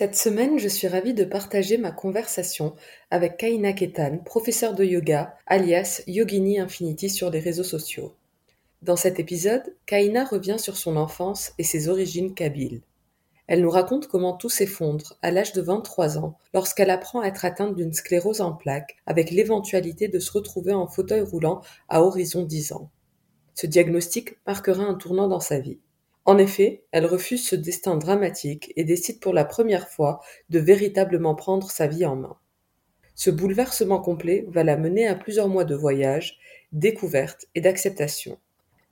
Cette semaine, je suis ravie de partager ma conversation avec Kaina Ketan, professeure de yoga, alias Yogini Infinity sur les réseaux sociaux. Dans cet épisode, Kaina revient sur son enfance et ses origines kabyles. Elle nous raconte comment tout s'effondre à l'âge de 23 ans lorsqu'elle apprend à être atteinte d'une sclérose en plaques avec l'éventualité de se retrouver en fauteuil roulant à horizon 10 ans. Ce diagnostic marquera un tournant dans sa vie. En effet, elle refuse ce destin dramatique et décide pour la première fois de véritablement prendre sa vie en main. Ce bouleversement complet va la mener à plusieurs mois de voyage, découverte et d'acceptation.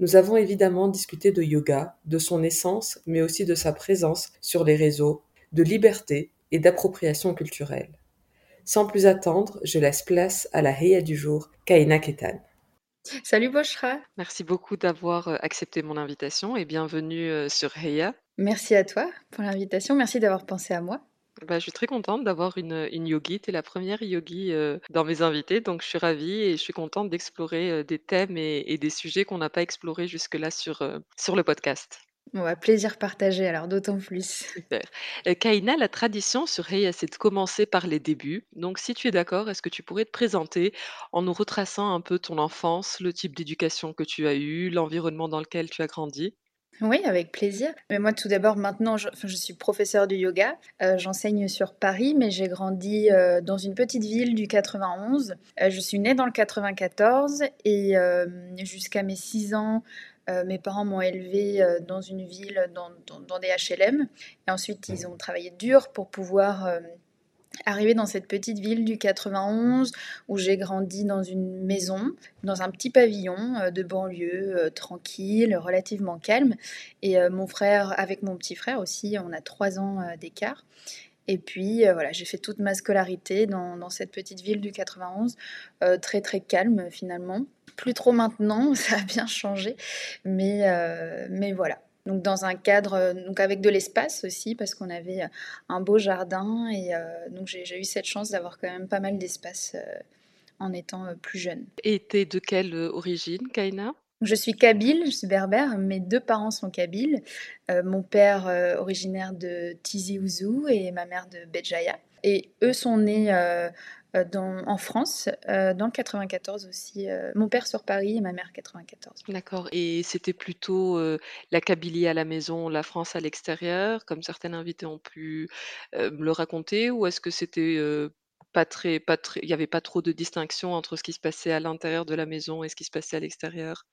Nous avons évidemment discuté de yoga, de son essence, mais aussi de sa présence sur les réseaux, de liberté et d'appropriation culturelle. Sans plus attendre, je laisse place à la Heya du jour, Kaina Ketan. Salut Boshra. Merci beaucoup d'avoir accepté mon invitation et bienvenue sur Heya. Merci à toi pour l'invitation. Merci d'avoir pensé à moi. Bah, je suis très contente d'avoir une, une yogi. Tu es la première yogi dans mes invités, donc je suis ravie et je suis contente d'explorer des thèmes et, des sujets qu'on n'a pas explorés jusque-là sur, sur le podcast. Ouais, plaisir partagé, alors d'autant plus. Super. Kaina, la tradition serait, c'est de commencer par les débuts. Donc, si tu es d'accord, est-ce que tu pourrais te présenter en nous retraçant un peu ton enfance, le type d'éducation que tu as eu, l'environnement dans lequel tu as grandi? Oui, avec plaisir. Mais moi, tout d'abord, maintenant, je, je suis professeure de yoga. J'enseigne sur Paris, mais j'ai grandi dans une petite ville du 91. je suis née dans le 94 et jusqu'à mes 6 ans, euh, mes parents m'ont élevée euh, dans une ville, dans, des HLM. Et ensuite, ils ont travaillé dur pour pouvoir euh, arriver dans cette petite ville du 91 où j'ai grandi dans une maison, dans un petit pavillon de banlieue, tranquille, relativement calme. Et mon frère, avec mon petit frère aussi, on a trois ans d'écart. Et puis voilà, j'ai fait toute ma scolarité dans, cette petite ville du 91, très très calme finalement. Plus trop maintenant, ça a bien changé, mais, euh, mais voilà. Donc dans un cadre, euh, donc avec de l'espace aussi, parce qu'on avait euh, un beau jardin, et donc j'ai eu cette chance d'avoir quand même pas mal d'espace en étant plus jeune. Et t'es de quelle origine, Kaina? Je suis kabyle, je suis berbère, mes deux parents sont kabyles. mon père originaire de Tizi Ouzou et ma mère de Béjaïa. Et eux sont nés euh, en France, euh, dans le 94 aussi. Euh, mon père sur Paris et ma mère 94. D'accord. Et c'était plutôt la Kabylie à la maison, la France à l'extérieur, comme certains invités ont pu me le raconter, ou est-ce que c'était pas très, pas très, il n'y avait pas trop de distinction entre ce qui se passait à l'intérieur de la maison et ce qui se passait à l'extérieur?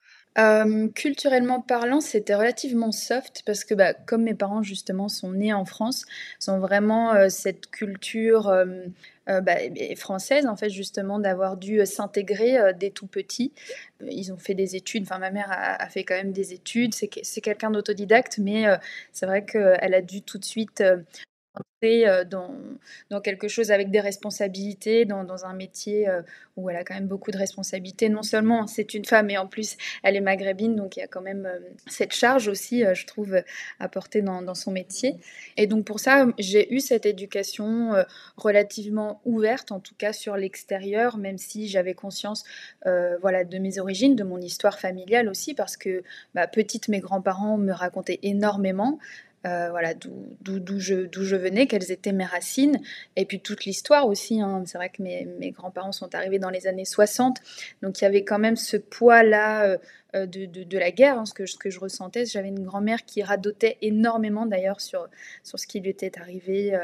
Culturellement parlant, c'était relativement soft parce que, bah, comme mes parents justement sont nés en France, sont vraiment cette culture bah, française en fait justement d'avoir dû s'intégrer dès tout petit. Ils ont fait des études. Enfin, ma mère a, a fait quand même des études. C'est quelqu'un d'autodidacte, mais c'est vrai qu'elle a dû tout de suite dans, dans, quelque chose avec des responsabilités, dans, un métier euh, où elle a quand même beaucoup de responsabilités. Non seulement c'est une femme, mais en plus elle est maghrébine, donc il y a quand même euh, cette charge aussi, je trouve, à porter dans, dans, son métier. Et donc pour ça, j'ai eu cette éducation relativement ouverte, en tout cas sur l'extérieur, même si j'avais conscience voilà, de mes origines, de mon histoire familiale aussi, parce que bah, petite, mes grands-parents me racontaient énormément. Euh, voilà, d'où je, je, venais, quelles étaient mes racines, et puis toute l'histoire aussi. Hein. C'est vrai que mes, mes grands-parents sont arrivés dans les années 60, donc il y avait quand même ce poids-là euh, euh, de, de, la guerre, hein, ce, que, ce que je ressentais. J'avais une grand-mère qui radotait énormément d'ailleurs sur, sur ce qui lui était arrivé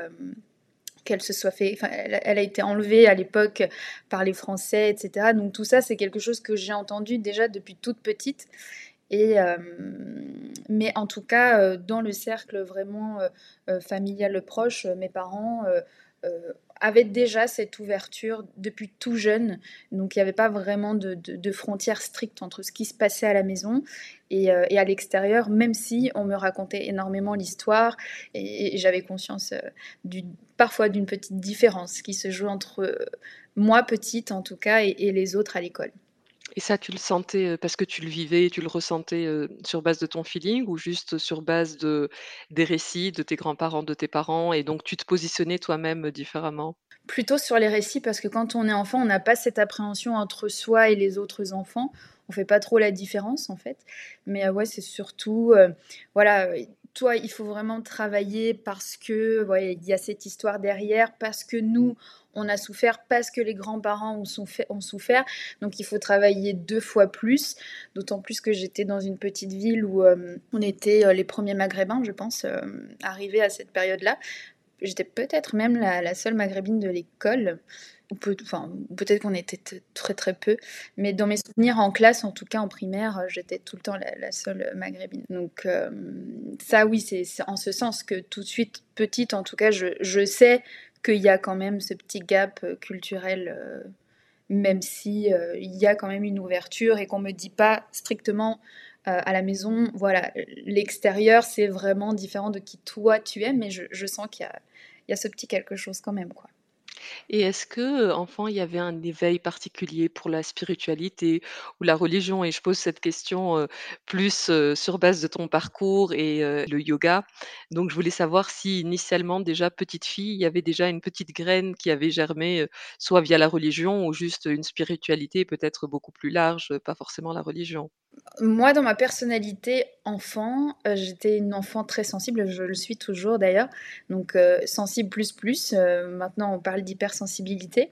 qu'elle se soit fait, enfin, elle, a été enlevée à l'époque par les Français, etc. Donc tout ça, c'est quelque chose que j'ai entendu déjà depuis toute petite euh, mais en tout cas, euh, dans le cercle vraiment euh, familial proche, mes parents avaient déjà cette ouverture depuis tout jeune. Donc il n'y avait pas vraiment de, de, frontières strictes entre ce qui se passait à la maison et, à l'extérieur, même si on me racontait énormément l'histoire et, j'avais conscience parfois d'une petite différence qui se joue entre moi petite en tout cas et les autres à l'école. Et ça, tu le sentais, parce que tu le vivais, tu le ressentais, sur base de ton feeling ou juste sur base de des récits de tes grands-parents, de tes parents et donc tu te positionnais toi-même, différemment? Plutôt sur les récits parce que quand on est enfant, on n'a pas cette appréhension entre soi et les autres enfants. On fait pas trop la différence en fait. Mais, ouais, c'est surtout, voilà, toi, il faut vraiment travailler parce que, ouais, il y a cette histoire derrière, parce que nous, on a souffert parce que les grands-parents ont, souffert. Donc il faut travailler deux fois plus. D'autant plus que j'étais dans une petite ville où euh, on était euh, les premiers maghrébins, je pense, euh, arrivés à cette période-là. J'étais peut-être même la, seule maghrébine de l'école. Enfin, peut-être qu'on était très très peu, mais dans mes souvenirs en classe, en tout cas en primaire, j'étais tout le temps la, seule maghrébine. Donc ça oui, c'est en ce sens que tout de suite, petite en tout cas, je sais qu'il y a quand même ce petit gap euh, culturel, euh, même si euh, il y a quand même une ouverture et qu'on me dit pas strictement à la maison, voilà, l'extérieur c'est vraiment différent de qui toi tu es, mais je, sens qu'il y a, y a ce petit quelque chose quand même, quoi. Et est-ce que, enfant, il y avait un éveil particulier pour la spiritualité ou la religion? Et je pose cette question, plus, sur base de ton parcours et le yoga. Donc je voulais savoir si initialement, déjà petite fille, il y avait déjà une petite graine qui avait germé, soit via la religion ou juste une spiritualité peut-être beaucoup plus large, pas forcément la religion? Moi, dans ma personnalité enfant, euh, j'étais une enfant très sensible, je le suis toujours d'ailleurs, donc euh, sensible plus plus, euh, maintenant on parle d'hypersensibilité.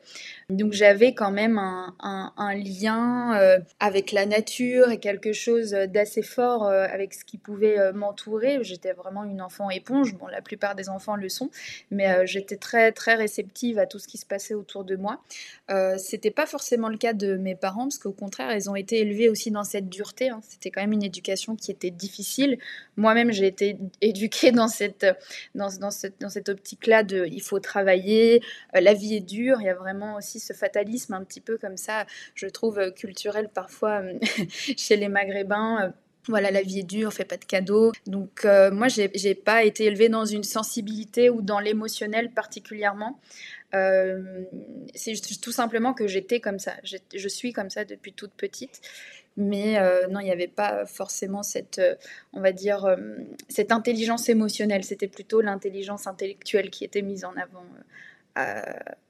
Donc j'avais quand même un, lien avec la nature et quelque chose d'assez fort avec ce qui pouvait m'entourer. J'étais vraiment une enfant éponge, bon la plupart des enfants le sont, mais j'étais très très réceptive à tout ce qui se passait autour de moi. C'était pas forcément le cas de mes parents, parce qu'au contraire, ils ont été élevés aussi dans cette dureté Hein. C'était quand même une éducation qui était difficile. Moi-même, j'ai été éduquée dans cette, dans, dans cette, dans cette optique-là de il faut travailler, euh, la vie est dure. Il y a vraiment aussi ce fatalisme un petit peu comme ça, je trouve euh, culturel parfois euh, chez les Maghrébins voilà, la vie est dure, on fait pas de cadeaux. Donc moi, j'ai pas été élevée dans une sensibilité ou dans l'émotionnel particulièrement. c'est tout simplement que j'étais comme ça. Je suis comme ça depuis toute petite. Mais euh, non, il n'y avait pas forcément cette, euh, on va dire, euh, cette intelligence émotionnelle. C'était plutôt l'intelligence intellectuelle qui était mise en avant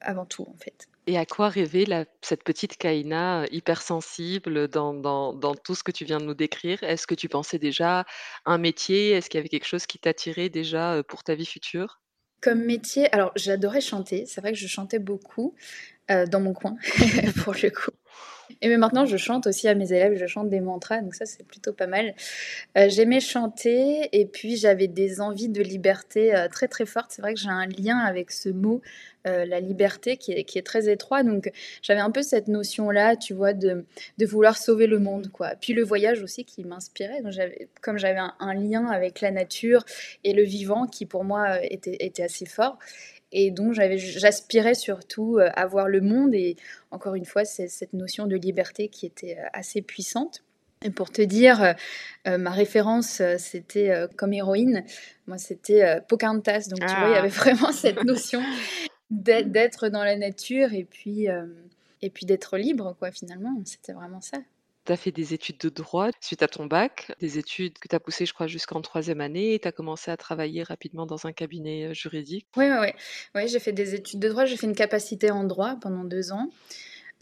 avant tout, en fait. Et à quoi rêvait cette petite Kaina hypersensible dans, dans, dans, tout ce que tu viens de nous décrire? Est-ce que tu pensais déjà un métier? Est-ce qu'il y avait quelque chose qui t'attirait déjà pour ta vie future? Comme métier, alors j'adorais chanter. C'est vrai que je chantais beaucoup dans mon coin, pour le coup. Et mais maintenant, je chante aussi à mes élèves, je chante des mantras, donc ça, c'est plutôt pas mal. Euh, j'aimais chanter et puis j'avais des envies de liberté euh, très très fortes. C'est vrai que j'ai un lien avec ce mot, euh, la liberté, qui est, qui est, très étroit. Donc j'avais un peu cette notion-là, tu vois, de, de, vouloir sauver le monde, quoi. Puis le voyage aussi qui m'inspirait. Comme j'avais un, un, lien avec la nature et le vivant qui pour moi était, était assez fort. Et donc j'aspirais surtout euh, à voir le monde et encore une fois c'est cette notion de liberté qui était euh, assez puissante. Et pour te dire, ma référence, c'était comme héroïne, moi c'était Pocahontas. Donc tu vois, il y avait ah. vraiment cette notion d'être dans la nature et puis, et puis d'être libre, quoi, finalement. C'était vraiment ça. Tu fait des études de droit suite à ton bac, des études que tu as poussées, je crois, jusqu'en troisième année, et tu as commencé à travailler rapidement dans un cabinet juridique? Oui, oui, oui. J'ai fait des études de droit, j'ai fait une capacité en droit pendant deux ans.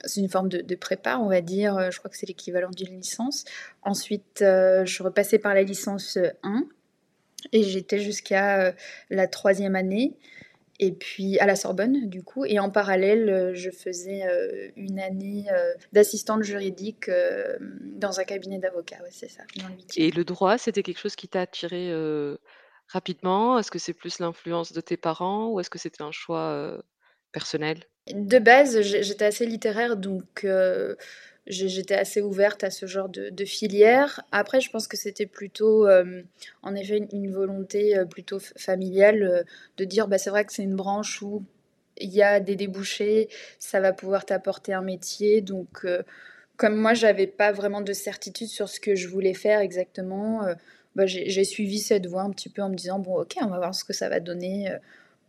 C'est une forme de, prépa, on va dire. Je crois que c'est l'équivalent d'une licence. Ensuite, je repassais par la licence 1 et j'étais jusqu'à la troisième année et puis à la Sorbonne du coup. Et en parallèle, euh, je faisais euh, une année euh, d'assistante juridique dans un cabinet d'avocat, ouais, c'est ça, dans le Et le droit, c'était quelque chose qui t'a attiré rapidement? Est-ce que c'est plus l'influence de tes parents ou est-ce que c'était un choix personnel? De base, j'étais assez littéraire, donc j'étais assez ouverte à ce genre de, filière. Après, je pense que c'était plutôt, euh, en effet, une, volonté euh, plutôt familiale euh, de dire, bah, c'est vrai que c'est une branche où il y a des débouchés, ça va pouvoir t'apporter un métier. Donc, comme moi, j'avais pas vraiment de certitude sur ce que je voulais faire exactement, bah, j'ai suivi cette voie un petit peu en me disant, bon, ok, on va voir ce que ça va donner,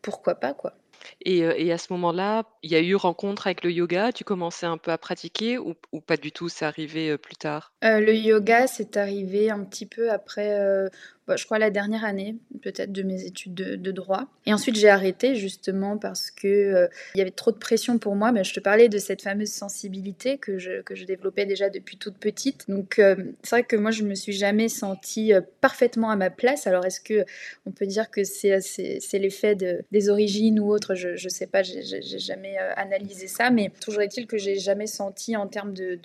pourquoi pas, quoi. Et, à ce moment-là, il y a eu rencontre avec le yoga? Tu commençais un peu à pratiquer ou pas du tout, c'est arrivé, plus tard? le yoga, c'est arrivé un petit peu après, je crois la dernière année, peut-être de mes études de, droit. Et ensuite j'ai arrêté justement parce que euh, il y avait trop de pression pour moi. Mais je te parlais de cette fameuse sensibilité que je, que je développais déjà depuis toute petite. Donc euh, c'est vrai que moi je me suis jamais sentie euh, parfaitement à ma place. Alors est-ce que on peut dire que c'est, c'est, l'effet de, des origines ou autre? Je ne sais pas, j'ai, j'ai jamais analysé ça. Mais toujours est-il que j'ai jamais senti en termes de,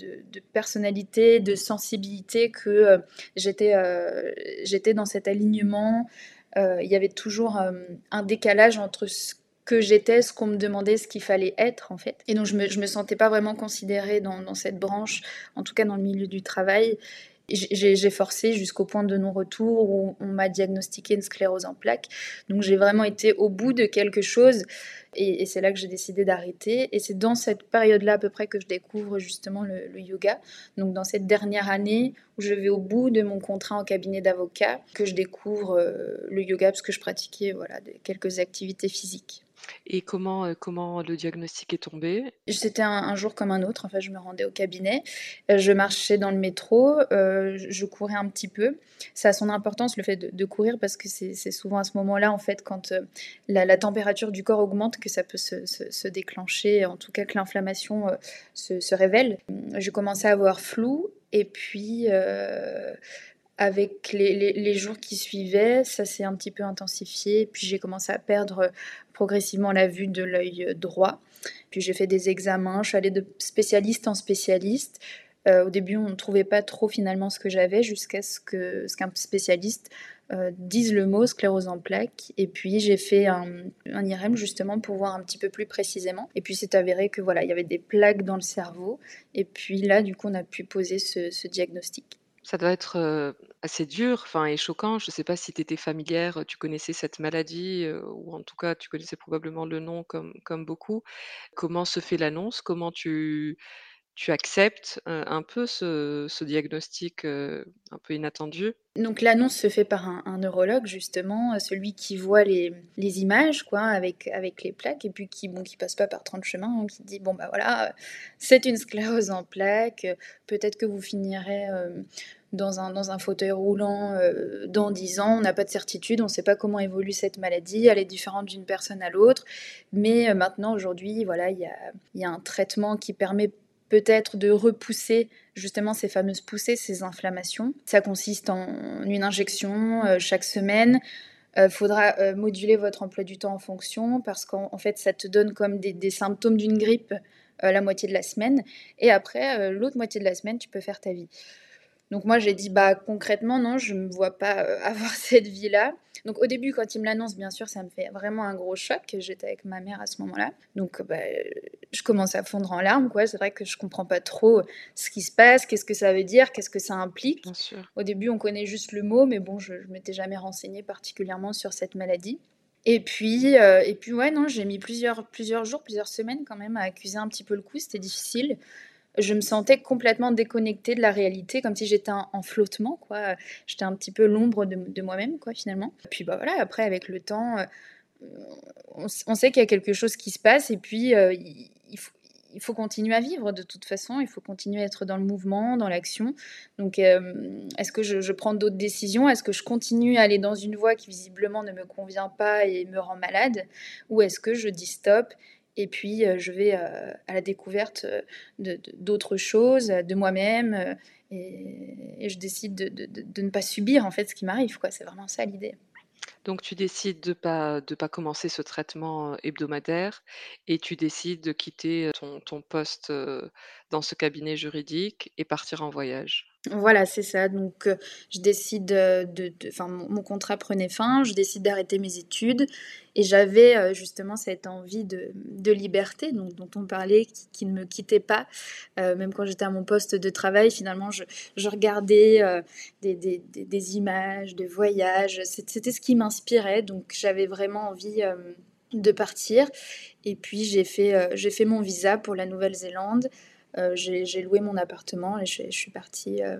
personnalité, de sensibilité que j'étais, j'étais dans cet alignement. Euh, il y avait toujours euh, un décalage entre ce que j'étais, ce qu'on me demandait, ce qu'il fallait être en fait. Et donc je me, me sentais pas vraiment considérée dans, cette branche, en tout cas dans le milieu du travail. J'ai forcé jusqu'au point de non-retour où on m'a diagnostiqué une sclérose en plaques. Donc j'ai vraiment été au bout de quelque chose et, c'est là que j'ai décidé d'arrêter. Et c'est dans cette période-là à peu près que je découvre justement le, yoga. Donc dans cette dernière année où je vais au bout de mon contrat en cabinet d'avocat, que je découvre euh, le yoga parce que je pratiquais voilà, quelques activités physiques. Et comment, euh, comment le diagnostic est tombé? C'était un, jour comme un autre. En fait, je me rendais au cabinet, euh, je marchais dans le métro, euh, je courais un petit peu. Ça a son importance le fait de, courir parce que c'est souvent à ce moment-là, en fait, quand la, température du corps augmente, que ça peut se, déclencher, en tout cas que l'inflammation se, révèle. Je commençais à avoir flou et puis avec les, jours qui suivaient, ça s'est un petit peu intensifié. Puis j'ai commencé à perdre progressivement la vue de l'œil droit. Puis j'ai fait des examens, je suis allée de spécialiste en spécialiste. Euh, au début, on ne trouvait pas trop finalement ce que j'avais jusqu'à ce qu'un ce qu'un spécialiste euh, dise le mot sclérose en plaques. Et puis j'ai fait un, IRM justement pour voir un petit peu plus précisément. Et puis c'est avéré que voilà, il y avait des plaques dans le cerveau. Et puis là, du coup, on a pu poser ce diagnostic. Ça doit être, assez dur, enfin et choquant. Je ne sais pas si tu étais familière, tu connaissais cette maladie, ou en tout cas tu connaissais probablement le nom comme comme beaucoup. Comment se fait l'annonce? Comment tu tu acceptes, un peu ce diagnostic, un peu inattendu? Donc l'annonce se fait par un neurologue justement, celui qui voit les images quoi avec avec les plaques et puis qui bon qui passe pas par 30 chemins, hein, qui dit: «Bon bah voilà, c'est une sclérose en plaques, peut-être que vous finirez, dans un, dans un fauteuil roulant dans 10 ans. On n'a pas de certitude, on ne sait pas comment évolue cette maladie, elle est différente d'une personne à l'autre. Mais maintenant, aujourd'hui, voilà, il y a, y a, un traitement qui permet peut-être de repousser justement ces fameuses poussées, ces inflammations. Ça consiste en une injection euh, chaque semaine. Il faudra moduler votre emploi du temps en fonction parce qu'en fait, ça te donne comme des, symptômes d'une grippe la moitié de la semaine. Et après, l'autre moitié de la semaine, tu peux faire ta vie. Donc moi j'ai dit bah concrètement non, je ne me vois pas euh, avoir cette vie-là. Donc au début quand il me l'annonce, bien sûr, ça me fait vraiment un gros choc. J'étais avec ma mère à ce moment-là. Donc bah, je commence à fondre en larmes quoi. C'est vrai que je comprends pas trop ce qui se passe, qu'est-ce que ça veut dire, qu'est-ce que ça implique. Au début on connaît juste le mot, mais bon je, ne m'étais jamais renseignée particulièrement sur cette maladie. Et puis, euh, et puis ouais, non, j'ai mis plusieurs, plusieurs jours, plusieurs semaines quand même à accuser un petit peu le coup. C'était difficile. Je me sentais complètement déconnectée de la réalité, comme si j'étais en, flottement, quoi. J'étais un petit peu l'ombre de, moi-même, quoi, finalement. Puis bah voilà, après, avec le temps, euh, on, sait qu'il y a quelque chose qui se passe, et puis euh, il, faut, continuer à vivre de toute façon, il faut continuer à être dans le mouvement, dans l'action. Donc, euh, est-ce que je, prends d'autres décisions? Est-ce que je continue à aller dans une voie qui visiblement ne me convient pas et me rend malade? Ou est-ce que je dis stop et puis euh, je vais euh, à la découverte d'autres choses, de moi-même, et, je décide de, ne pas subir en fait ce qui m'arrive. C'est vraiment ça l'idée. Donc tu décides de pas de pas commencer ce traitement, hebdomadaire et tu décides de quitter, ton poste, dans ce cabinet juridique et partir en voyage? Voilà, c'est ça. Donc, je décide, de enfin, mon contrat prenait fin, je décide d'arrêter mes études et j'avais, justement cette envie de de liberté donc dont on parlait qui ne me quittait pas. même quand j'étais à mon poste de travail, finalement, je je regardais, des des des images de voyages. c'était ce qui m'inspirait donc j'avais vraiment envie, de partir et puis j'ai fait, j'ai fait mon visa pour la Nouvelle-Zélande. Euh, j'ai loué mon appartement et je, suis partie euh,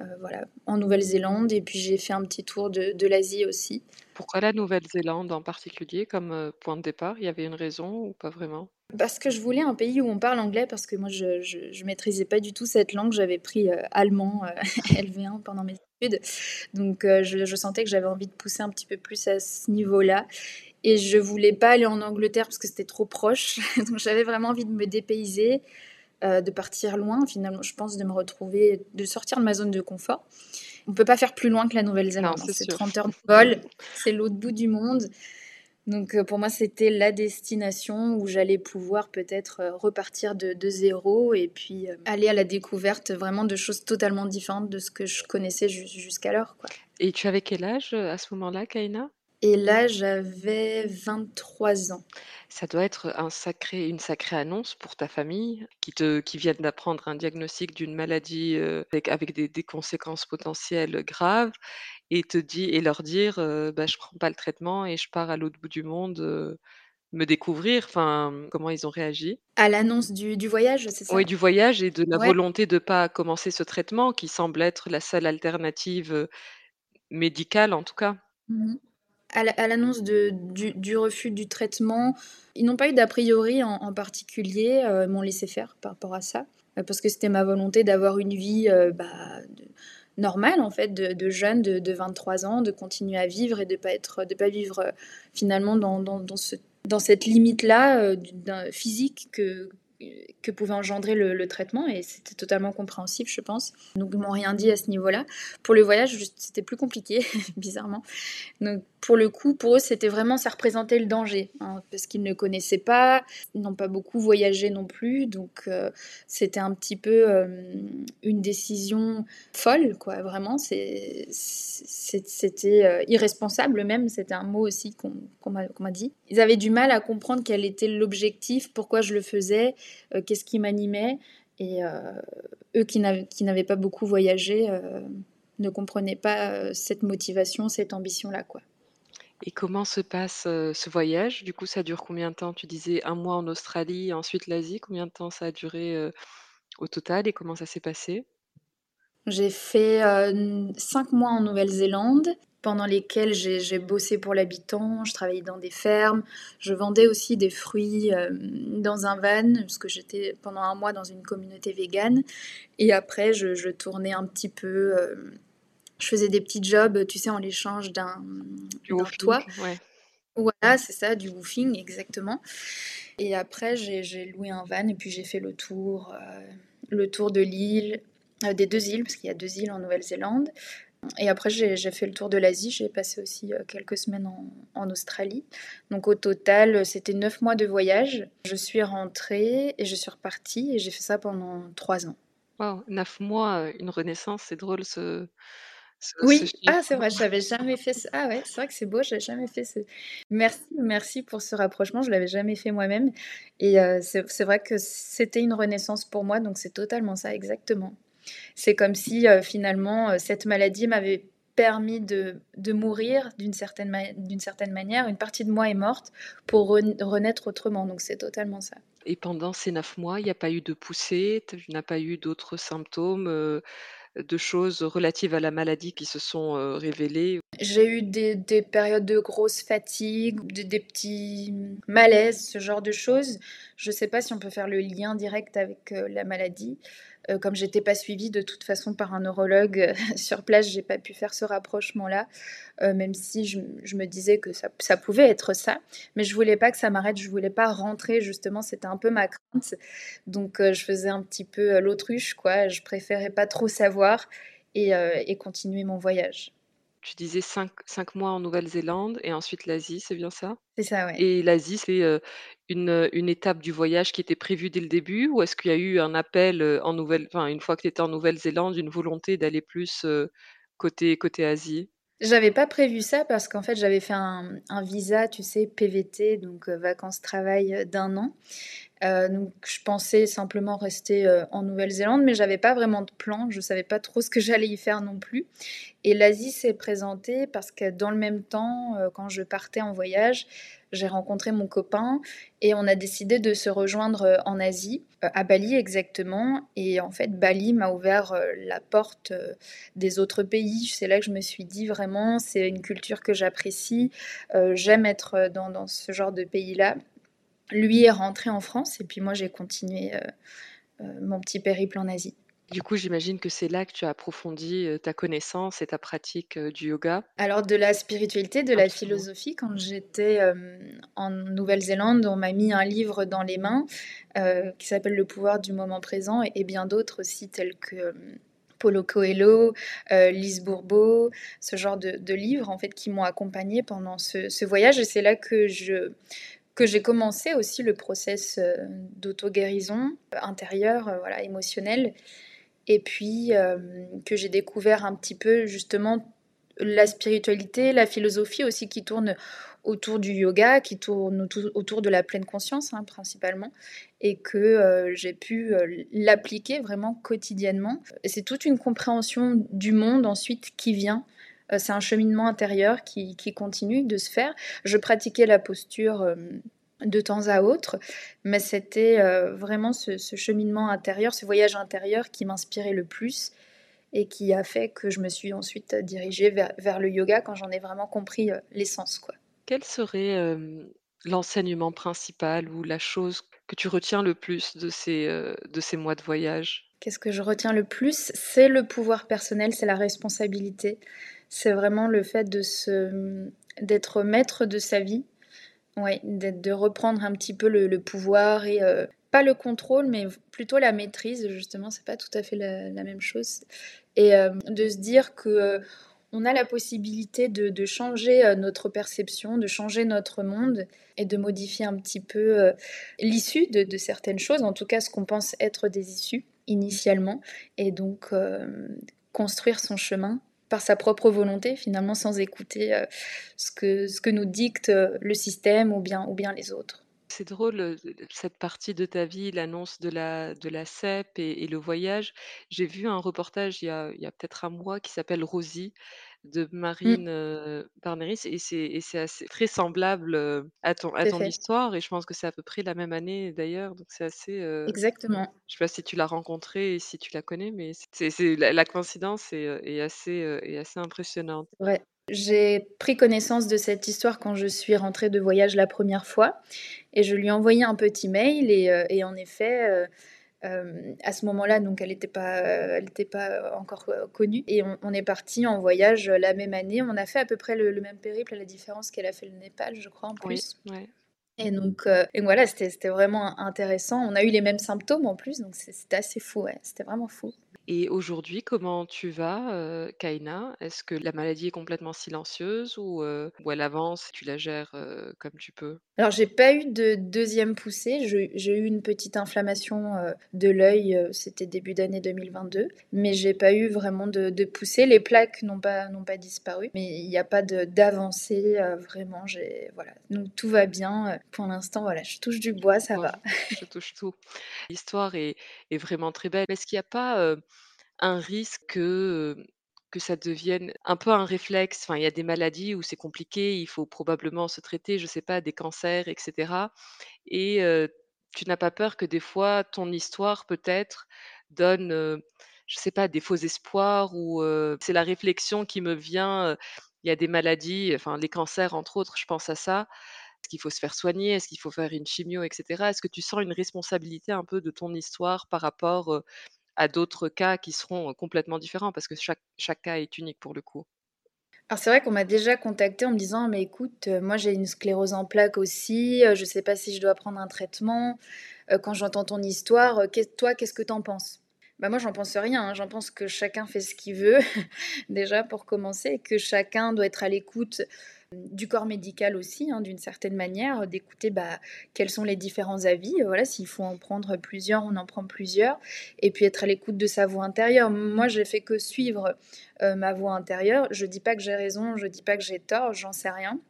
euh, voilà, en Nouvelle-Zélande et puis j'ai fait un petit tour de, de l'Asie aussi. Pourquoi la Nouvelle-Zélande en particulier comme point de départ? Il y avait une raison ou pas vraiment? Parce que je voulais un pays où on parle anglais parce que moi je, je, maîtrisais pas du tout cette langue. J'avais pris allemand LV1 pendant mes études. Donc je, je, sentais que j'avais envie de pousser un petit peu plus à ce niveau-là. Et je voulais pas aller en Angleterre parce que c'était trop proche. Donc j'avais vraiment envie de me dépayser, euh, de partir loin. Finalement, je pense de me retrouver, de sortir de ma zone de confort. On peut pas faire plus loin que la Nouvelle-Zélande. Hein. C'est 30 heures de vol, c'est l'autre bout du monde. Donc euh, pour moi, c'était la destination où j'allais pouvoir peut-être euh, repartir de, de, zéro et puis aller à la découverte vraiment de choses totalement différentes de ce que je connaissais jusqu'alors. Et tu avais quel âge à ce moment-là, Kaina? Et là, j'avais 23 ans. Ça doit être un sacré une sacrée annonce pour ta famille qui te qui viennent d'apprendre un diagnostic d'une maladie, euh, avec avec des des conséquences potentielles graves et te dit et leur dire, euh, «Bah, je prends pas le traitement et je pars à l'autre bout du monde, euh, me découvrir». Enfin, comment ils ont réagi? À l'annonce du du voyage, c'est ça? Oui, du voyage et de la volonté de pas commencer ce traitement qui semble être la seule alternative, médicale en tout cas. Mmh à l'annonce du, refus du traitement, ils n'ont pas eu d'a priori en, particulier, euh, m'ont laissé faire par rapport à ça, euh, parce que c'était ma volonté d'avoir une vie euh, bah, normale en fait, de, jeune de, 23 ans, de continuer à vivre et de pas être, de pas vivre finalement dans, dans cette limite là physique que que pouvait engendrer le, traitement et c'était totalement compréhensif, je pense. Donc ils m'ont rien dit à ce niveau-là. Pour le voyage, c'était plus compliqué, bizarrement. Donc pour le coup, pour eux, c'était vraiment ça représentait le danger hein, parce qu'ils ne connaissaient pas, ils n'ont pas beaucoup voyagé non plus, donc euh, c'était un petit peu euh, une décision folle, quoi. Vraiment, c'était euh, irresponsable même. C'était un mot aussi qu'on m'a dit. Ils avaient du mal à comprendre quel était l'objectif, pourquoi je le faisais qu'est-ce qui m'animait. Et euh, eux qui n'avaient pas beaucoup voyagé euh, ne comprenaient pas cette motivation, cette ambition-là. quoi. Et comment se passe ce voyage? Du coup, ça dure combien de temps? Tu disais un mois en Australie, ensuite l'Asie. Combien de temps ça a duré au total? Et comment ça s'est passé? J'ai fait cinq mois en Nouvelle-Zélande pendant lesquels j'ai bossé pour l'habitant, je travaillais dans des fermes, je vendais aussi des fruits euh, dans un van, parce que j'étais pendant un mois dans une communauté végane. Et après, je, tournais un petit peu, euh, je faisais des petits jobs, tu sais, en l'échange d'un toit. Voilà, c'est ça, du woofing, exactement. Et après, j'ai loué un van et puis j'ai fait le tour, euh, le tour de l'île, des deux îles, parce qu'il y a deux îles en Nouvelle-Zélande. Et après, j'ai fait le tour de l'Asie. J'ai passé aussi euh, quelques semaines en, Australie. Donc au total, c'était neuf mois de voyage. Je suis rentrée et je suis repartie et j'ai fait ça pendant trois ans. Wow, neuf mois, euh, une renaissance, c'est drôle ce. oui, ah c'est vrai, je n'avais jamais fait ça. Ah ouais, c'est vrai que c'est beau, je n'avais jamais fait ce. Merci, merci pour ce rapprochement, je l'avais jamais fait moi-même. Et euh, c'est vrai que c'était une renaissance pour moi, donc c'est totalement ça, exactement. C'est comme si euh, finalement euh, cette maladie m'avait permis de, de mourir d'une certaine, certaine manière. Une partie de moi est morte pour renaître autrement. Donc c'est totalement ça. Et pendant ces neuf mois, il n'y a pas eu de poussée, tu n'as pas eu d'autres symptômes, euh, de choses relatives à la maladie qui se sont euh, révélées J'ai eu des, des, périodes de grosse fatigue, des petits malaises, ce genre de choses. Je ne sais pas si on peut faire le lien direct avec euh, la maladie. Euh, comme j'étais pas suivie de toute façon par un neurologue euh, sur place, j'ai pas pu faire ce rapprochement-là, euh, même si je, me disais que ça, pouvait être ça. Mais je voulais pas que ça m'arrête, je voulais pas rentrer justement, c'était un peu ma crainte. Donc je faisais un petit peu l'autruche, quoi. Je préférais pas trop savoir et, et continuer mon voyage. Tu disais 5, mois en Nouvelle-Zélande et ensuite l'Asie, c'est bien ça? C'est ça, ouais. Et l'Asie, c'est, une, une étape du voyage qui était prévue dès le début ou est-ce qu'il y a eu un appel, en Nouvelle enfin, une fois que tu étais en Nouvelle-Zélande, une volonté d'aller plus, côté côté Asie? J'avais pas prévu ça parce qu'en fait, j'avais fait un un visa, tu sais, PVT, donc vacances-travail, d'un an euh, donc je pensais simplement rester euh, en Nouvelle-Zélande, mais j'avais pas vraiment de plan, je savais pas trop ce que j'allais y faire non plus. Et l'Asie s'est présentée parce que dans le même temps, euh, quand je partais en voyage, j'ai rencontré mon copain et on a décidé de se rejoindre en Asie, à Bali exactement. Et en fait, Bali m'a ouvert la porte des autres pays. C'est là que je me suis dit vraiment, c'est une culture que j'apprécie. J'aime être dans, dans ce genre de pays-là lui est rentré en France et puis moi j'ai continué euh, euh, mon petit périple en Asie. Du coup, j'imagine que c'est là que tu as approfondi euh, ta connaissance et ta pratique du yoga. Alors de la spiritualité, de la philosophie, quand j'étais en Nouvelle-Zélande, on m'a mis un livre dans les mains qui s'appelle Le pouvoir du moment présent et, bien d'autres aussi tels que Paulo Coelho, Lise Bourbeau, ce genre de, livres en fait qui m'ont accompagnée pendant ce, ce voyage et c'est là que je que j'ai commencé aussi le process euh, d'auto-guérison intérieure, euh, voilà, émotionnelle, et puis euh, que j'ai découvert un petit peu justement la spiritualité, la philosophie aussi qui tourne autour du yoga, qui tourne autour de la pleine conscience hein, principalement, et que j'ai pu l'appliquer vraiment quotidiennement. C'est toute une compréhension du monde ensuite qui vient euh, c'est un cheminement intérieur qui, continue de se faire. Je pratiquais la posture euh, de temps à autre, mais c'était euh, vraiment ce, cheminement intérieur, ce voyage intérieur qui m'inspirait le plus et qui a fait que je me suis ensuite dirigée vers, le yoga quand j'en ai vraiment compris l'essence. Quoi. Quel serait l'enseignement principal ou la chose que tu retiens le plus de ces, de ces mois de voyage? Qu'est-ce que je retiens le plus? C'est le pouvoir personnel, c'est la responsabilité c'est vraiment le fait de se, d'être maître de sa vie, ouais, de reprendre un petit peu le, pouvoir et euh, pas le contrôle, mais plutôt la maîtrise. Justement, c'est pas tout à fait la, même chose. Et euh, de se dire que euh, on a la possibilité de, changer notre perception, de changer notre monde et de modifier un petit peu l'issue de, de, certaines choses, en tout cas ce qu'on pense être des issues initialement, et donc construire son chemin par sa propre volonté, finalement, sans écouter euh, ce, que, ce que nous dicte euh, le système ou bien, ou bien les autres. C'est drôle, euh, cette partie de ta vie, l'annonce de la, de la CEP et, le voyage. J'ai vu un reportage il y a, il y a peut-être un mois qui s'appelle Rosie de mmh. Marine euh, Barneris et c'est assez très semblable à ton, à ton histoire et je pense que c'est à peu près la même année d'ailleurs donc c'est assez exactement. je sais pas si tu l'as rencontrée et si tu la connais mais c'est la, la, coïncidence est, est assez est assez impressionnante. Ouais j'ai pris connaissance de cette histoire quand je suis rentrée de voyage la première fois et je lui ai envoyé un petit mail et, et en effet euh, à ce moment-là, donc elle n'était pas, elle était pas encore euh, connue. Et on, est parti en voyage la même année. On a fait à peu près le, même périple, à la différence qu'elle a fait le Népal, je crois, en plus. Oui, Et donc, euh, et voilà, c'était vraiment intéressant. On a eu les mêmes symptômes en plus, donc c'était assez fou, ouais. C'était vraiment fou. Et aujourd'hui, comment tu vas, euh, Kaina? Est-ce que la maladie est complètement silencieuse ou, euh, ou elle avance, tu la gères, euh, comme tu peux? Alors j'ai pas eu de deuxième poussée, j'ai eu une petite inflammation, de l'œil, c'était début d'année 2022, mais j'ai pas eu vraiment de de poussée. Les plaques n'ont pas n'ont pas disparu, mais il n'y a pas d'avancée, vraiment, j'ai voilà, donc tout va bien, pour l'instant, voilà, je touche du bois, ça va. je touche tout. L'histoire est est vraiment très belle. Est-ce qu'il n'y a pas, un risque que, ça devienne un peu un réflexe. Enfin, il y a des maladies où c'est compliqué, il faut probablement se traiter, je sais pas, des cancers, etc. Et tu n'as pas peur que des fois ton histoire peut-être donne, je sais pas, des faux espoirs ou c'est la réflexion qui me vient. il y a des maladies, enfin les cancers entre autres, je pense à ça. Est-ce qu'il faut se faire soigner? Est-ce qu'il faut faire une chimio, et cetera? Est-ce que tu sens une responsabilité un peu de ton histoire par rapport, à d'autres cas qui seront, complètement différents? Parce que chaque chaque cas est unique pour le coup. Alors c'est vrai qu'on m'a déjà contacté en me disant: «Mais écoute, moi j'ai une sclérose en plaques aussi, je sais pas si je dois prendre un traitement. quand j'entends ton histoire, toi qu'est-ce que tu en penses?» bah moi j'en pense rien, hein. j'en pense que chacun fait ce qu'il veut, déjà pour commencer, que chacun doit être à l'écoute du corps médical aussi, hein, d'une certaine manière, d'écouter bah, quels sont les différents avis. Voilà, s'il faut en prendre plusieurs, on en prend plusieurs, et puis être à l'écoute de sa voix intérieure. Moi, j'ai fait que suivre euh, ma voix intérieure. Je dis pas que j'ai raison, je dis pas que j'ai tort, j'en sais rien.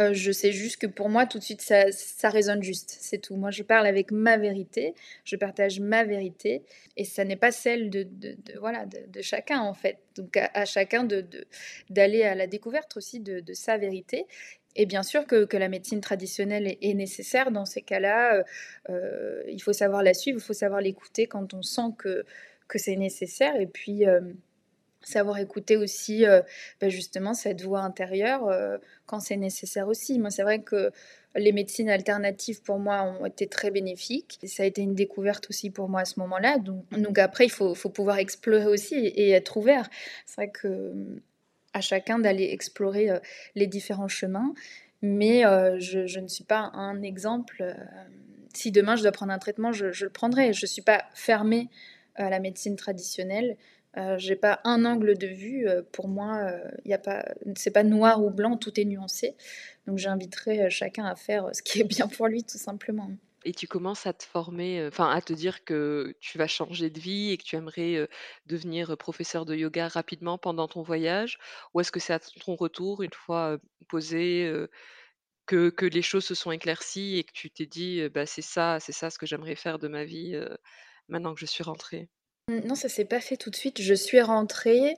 Euh, je sais juste que pour moi, tout de suite, ça, ça résonne juste. C'est tout. Moi, je parle avec ma vérité, je partage ma vérité, et ça n'est pas celle de, de, voilà, de, chacun, en fait. Donc, à, chacun d'aller à la découverte aussi de, sa vérité. Et bien sûr que, que la médecine traditionnelle est, nécessaire dans ces cas-là. Euh, euh, il faut savoir la suivre, il faut savoir l'écouter quand on sent que, que c'est nécessaire. Et puis savoir écouter aussi euh, bah, justement cette voix intérieure euh, quand c'est nécessaire aussi. Moi, c'est vrai que les médecines alternatives pour moi ont été très bénéfiques. Ça a été une découverte aussi pour moi à ce moment-là. Donc, après, il faut, faut, pouvoir explorer aussi et, être ouvert. C'est vrai que euh, à chacun d'aller explorer les différents chemins. Mais je, je, ne suis pas un exemple. si demain je dois prendre un traitement, je, je le prendrai. Je ne suis pas fermée à la médecine traditionnelle. Euh, j'ai pas un angle de vue. Euh, pour moi, il euh, a pas, c'est pas noir ou blanc, tout est nuancé. Donc j'inviterai chacun à faire ce qui est bien pour lui, tout simplement. Et tu commences à te former, enfin à te dire que tu vas changer de vie et que tu aimerais devenir professeur de yoga rapidement pendant ton voyage? Ou est-ce que c'est à ton retour, une fois posé, que, que les choses se sont éclaircies et que tu t'es dit, bah, c'est ça, c'est ça ce que j'aimerais faire de ma vie maintenant que je suis rentrée? Non, ça s'est pas fait tout de suite. Je suis rentrée,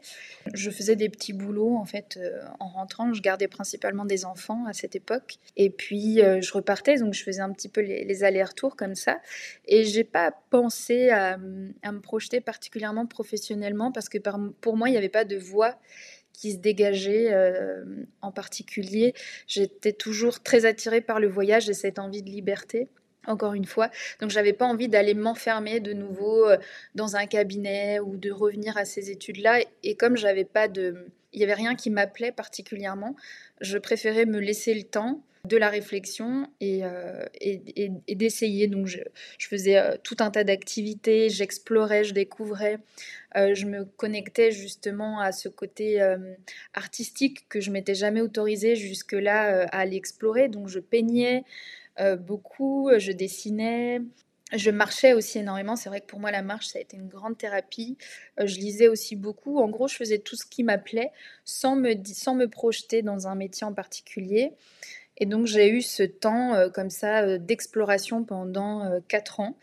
je faisais des petits boulots en fait euh, en rentrant. Je gardais principalement des enfants à cette époque, et puis euh, je repartais, donc je faisais un petit peu les, allers-retours comme ça. Et j'ai pas pensé à, me projeter particulièrement professionnellement parce que pour moi il n'y avait pas de voie qui se dégageait euh, en particulier. J'étais toujours très attirée par le voyage et cette envie de liberté encore une fois. Donc j'avais pas envie d'aller m'enfermer de nouveau euh, dans un cabinet ou de revenir à ces études-là. Et comme j'avais pas de, il y avait rien qui m'appelait particulièrement, je préférais me laisser le temps de la réflexion et, euh, d'essayer. Donc je, faisais euh, tout un tas d'activités, j'explorais, je découvrais, je me connectais justement à ce côté artistique que je m'étais jamais autorisée jusque-là à aller explorer. Donc je peignais, beaucoup, euh, je dessinais. Je marchais aussi énormément. C'est vrai que pour moi, la marche, ça a été une grande thérapie. Euh, je lisais aussi beaucoup. En gros, je faisais tout ce qui m'appelait sans me, sans me projeter dans un métier en particulier. Et donc, j'ai eu ce temps comme ça d'exploration pendant quatre ans.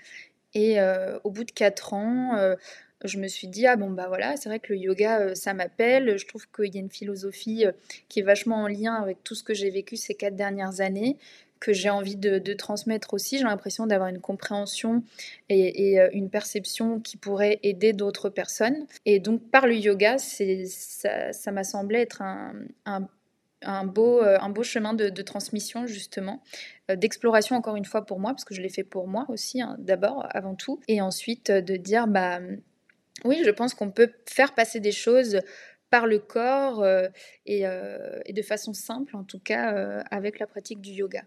Et au bout de quatre ans, je me suis dit, ah bon, bah voilà, c'est vrai que le yoga, ça m'appelle. Je trouve qu'il y a une philosophie qui est vachement en lien avec tout ce que j'ai vécu ces quatre dernières années que j'ai envie de, transmettre aussi. J'ai l'impression d'avoir une compréhension et, euh, une perception qui pourrait aider d'autres personnes. Et donc par le yoga, ça m'a semblé être un, un, beau, euh, un beau chemin de, transmission justement, euh, d'exploration encore une fois pour moi, parce que je l'ai fait pour moi aussi, hein, d'abord, avant tout. Et ensuite de dire, bah oui, je pense qu'on peut faire passer des choses par le corps et, et, de façon simple, en tout cas, avec la pratique du yoga.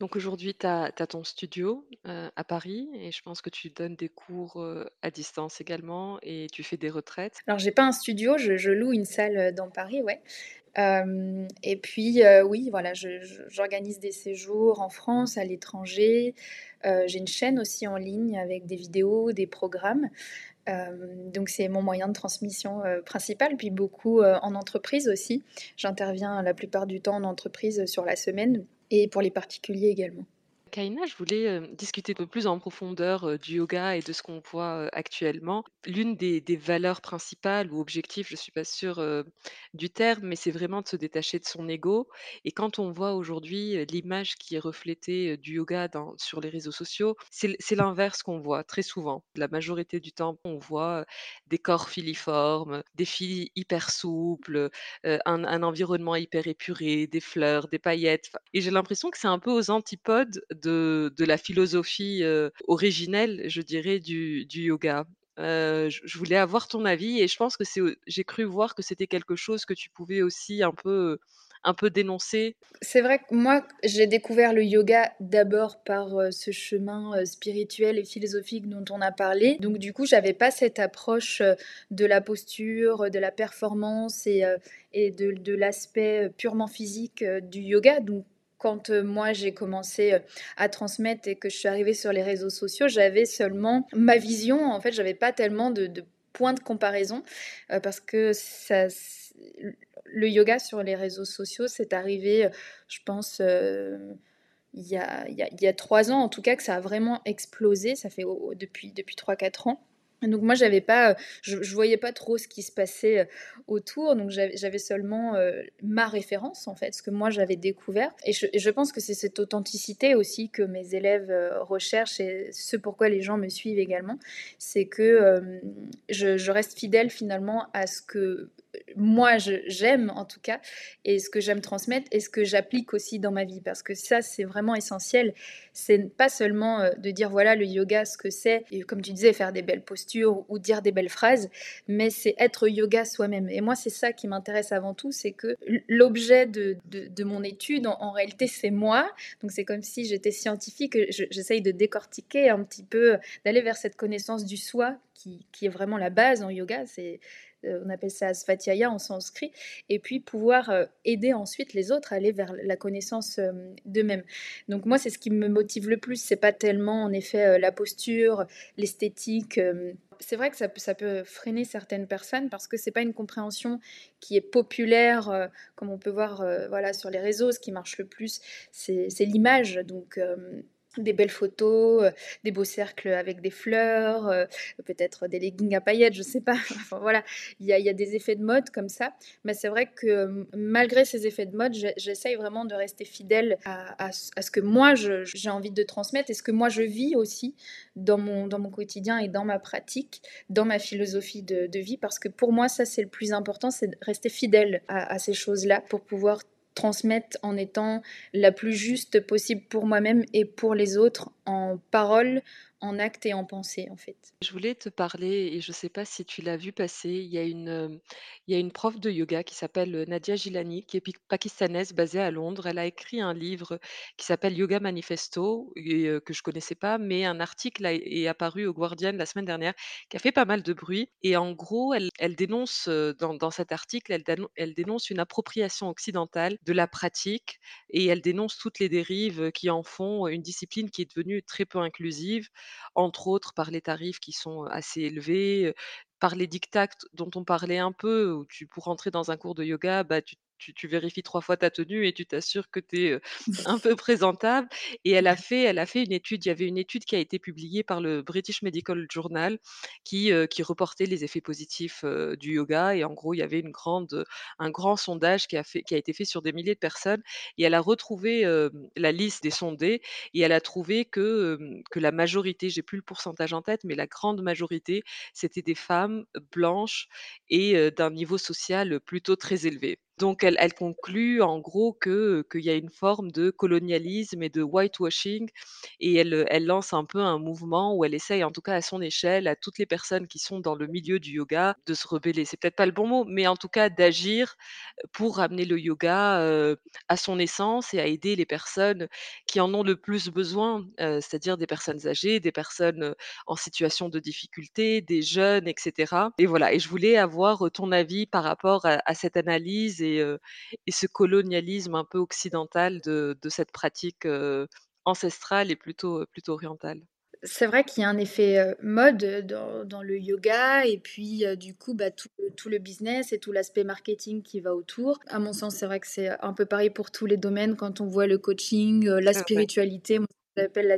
Donc aujourd'hui, tu as ton studio, à Paris et je pense que tu donnes des cours, à distance également et tu fais des retraites? Alors j'ai pas un studio, je loue une salle, dans Paris, ouais. et puis, oui, voilà, j'organise des séjours en France, à l'étranger. j'ai une chaîne aussi en ligne avec des vidéos, des programmes. Donc c'est mon moyen de transmission, principal, puis beaucoup, en entreprise aussi. J'interviens la plupart du temps en entreprise, sur la semaine et pour les particuliers également. Kaina, je voulais discuter de plus en profondeur du yoga et de ce qu'on voit actuellement. L'une des, valeurs principales ou objectifs, je ne suis pas sûre du terme, mais c'est vraiment de se détacher de son ego. Et quand on voit aujourd'hui l'image qui est reflétée du yoga sur les réseaux sociaux, c'est l'inverse qu'on voit très souvent. La majorité du temps, on voit des corps filiformes, des filles hyper souples, un, un environnement hyper épuré, des fleurs, des paillettes. Et j'ai l'impression que c'est un peu aux antipodes de, la philosophie euh, originelle, je dirais, du, yoga. Euh, je, voulais avoir ton avis et je pense que c'est, j'ai cru voir que c'était quelque chose que tu pouvais aussi un peu, un peu dénoncer. C'est vrai que moi, j'ai découvert le yoga d'abord par euh, ce chemin spirituel et philosophique dont on a parlé. Donc du coup, j'avais pas cette approche de la posture, de la performance et, de, de l'aspect purement physique du yoga. Donc quand euh, moi j'ai commencé euh, à transmettre et que je suis arrivée sur les réseaux sociaux, j'avais seulement ma vision. En fait, j'avais pas tellement de, points de comparaison euh, parce que ça, le yoga sur les réseaux sociaux, c'est arrivé, je pense, il y a, trois ans en tout cas, que ça a vraiment explosé. Ça fait oh, depuis, depuis 3-4 ans. Donc moi, j'avais pas, euh, je, je voyais pas trop ce qui se passait euh, autour, donc j'avais seulement euh, ma référence en fait, ce que moi j'avais découvert. Et je, pense que c'est cette authenticité aussi que mes élèves recherchent et ce pourquoi les gens me suivent également, c'est que je reste fidèle finalement à ce que moi j'aime en tout cas et ce que j'aime transmettre et ce que j'applique aussi dans ma vie. Parce que ça c'est vraiment essentiel. C'est pas seulement euh, de dire voilà le yoga ce que c'est et comme tu disais faire des belles postures ou dire des belles phrases mais c'est être yoga soi-même. Et moi c'est ça qui m'intéresse avant tout c'est que l'objet de, de, mon étude en, réalité c'est moi. Donc c'est comme si j'étais scientifique je- j'essaye de décortiquer un petit peu d'aller vers cette connaissance du soi qui, qui est vraiment la base en yoga on appelle ça Svatiyaya en sanskrit, et puis pouvoir euh, aider ensuite les autres à aller vers la connaissance euh, d'eux-mêmes. Donc moi, c'est ce qui me motive le plus. C'est pas tellement en effet euh, la posture, l'esthétique. euh. C'est vrai que ça peut, ça peut freiner certaines personnes parce que c'est pas une compréhension qui est populaire, euh, comme on peut voir euh, voilà, sur les réseaux. Ce qui marche le plus, c'est l'image. Donc euh, des belles photos, euh, des beaux cercles avec des fleurs, euh, peut-être des leggings à paillettes, je sais pas. Voilà, il y a, des effets de mode comme ça. Mais c'est vrai que malgré ces effets de mode, j'essaye vraiment de rester fidèle à, ce que moi j'ai envie de transmettre et ce que moi je vis aussi dans mon, dans mon quotidien et dans ma pratique, dans ma philosophie de, de vie. Parce que pour moi, ça c'est le plus important, c'est de rester fidèle à, à ces choses-là pour pouvoir transmettre en étant la plus juste possible pour moi-même et pour les autres en parole, en acte et en pensée en fait. Je voulais te parler, et je ne sais pas si tu l'as vu passer, il y a une, euh, prof de yoga qui s'appelle euh, Nadia Gilani, qui est pakistanaise, basée à Londres. Elle a écrit un livre qui s'appelle Yoga Manifesto, et, euh, que je connaissais pas, mais un article a- est apparu au Guardian la semaine dernière, qui a fait pas mal de bruit. Et en gros, elle, dénonce, dans, cet article, elle dénonce une appropriation occidentale de la pratique, et elle dénonce toutes les dérives qui en font une discipline qui est devenue très peu inclusive entre autres par les tarifs qui sont assez élevés, par les diktats dont on parlait un peu, où tu pour entrer dans un cours de yoga, bah, tu tu tu vérifies 3 fois ta tenue et tu t'assures que tu es, un peu présentable et elle a fait elle a fait une étude il y avait une étude qui a été publiée par le British Medical Journal qui, qui reportait les effets positifs, du yoga et en gros, il y avait une grande, un grand sondage qui a fait qui a été fait sur des milliers de personnes et elle a retrouvé, la liste des sondés et elle a trouvé que, que la majorité, j'ai plus le pourcentage en tête, mais la grande majorité, c'était des femmes blanches et d'un niveau social, plutôt très élevé. Donc elle conclut en gros que, qu'il y a une forme de colonialisme et de whitewashing et elle, elle lance un peu un mouvement où elle essaye, en tout cas à son échelle, à toutes les personnes qui sont dans le milieu du yoga, de se rebeller. C'est peut-être pas le bon mot, mais en tout cas d'agir pour ramener le yoga, heu, à son essence et à aider les personnes qui en ont le plus besoin, heu, c'est-à-dire des personnes âgées, des personnes, en situation de difficulté, des jeunes et cetera et voilà et je voulais avoir, ton avis par rapport à cette analyse et ce colonialisme un peu occidental de de cette pratique, ancestrale et plutôt, plutôt orientale? C'est vrai qu'il y a un effet, mode, dans dans le yoga et puis, du coup, bah, tout le tout le business et tout l'aspect marketing qui va autour. À mon sens, c'est vrai que c'est un peu pareil pour tous les domaines quand on voit le coaching, la vrai. spiritualité. appelle la,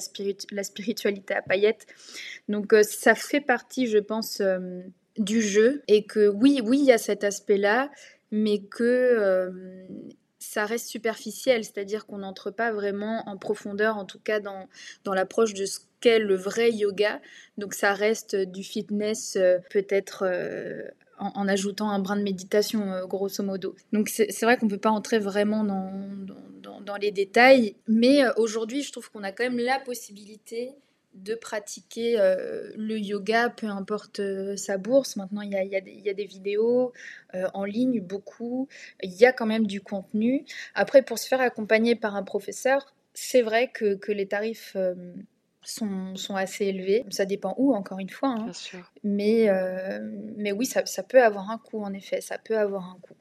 la spiritualité à paillettes. Donc ça fait partie, je pense, du jeu et que oui, oui, il y a cet aspect-là, mais que ça reste superficiel, c'est-à-dire qu'on n'entre pas vraiment en profondeur, en tout cas dans, dans l'approche de ce qu'est le vrai yoga. Donc ça reste du fitness peut-être en, ajoutant un brin de méditation, grosso modo. Donc c'est vrai qu'on ne peut pas entrer vraiment dans, dans, dans les détails, mais aujourd'hui je trouve qu'on a quand même la possibilité de pratiquer euh, le yoga, peu importe euh, sa bourse. Maintenant, il y a, y a, des vidéos euh, en ligne, beaucoup. Il y a quand même du contenu. Après, pour se faire accompagner par un professeur, c'est vrai que, que, les tarifs sont, sont, assez élevés. Ça dépend où, encore une fois. Hein. Mais, mais oui, ça, ça peut avoir un coût, en effet. Ça peut avoir un coût.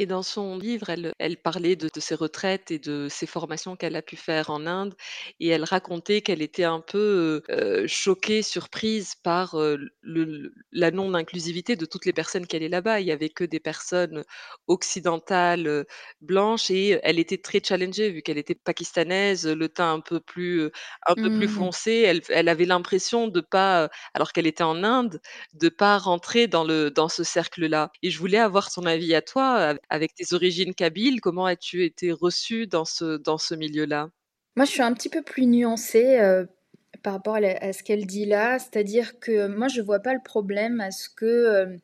Et dans son livre, elle, elle parlait de, ses retraites et de ses formations qu'elle a pu faire en Inde. Et elle racontait qu'elle était un peu euh, choquée, surprise par euh, le, la non-inclusivité de toutes les personnes qui allaient là-bas. Il n'y avait que des personnes occidentales, blanches, et elle était très challengée vu qu'elle était pakistanaise, le teint un peu plus, un peu plus mmh. foncé. Elle, elle avait l'impression de pas, alors qu'elle était en Inde, de pas rentrer dans, le, dans ce cercle-là. Et je voulais avoir son avis à toi avec tes origines kabyles, comment as-tu été reçue dans ce, dans ce milieu-là? Moi, je suis un petit peu plus nuancée euh, par rapport à, ce qu'elle dit là. C'est-à-dire que moi, je ne vois pas le problème à ce que euh,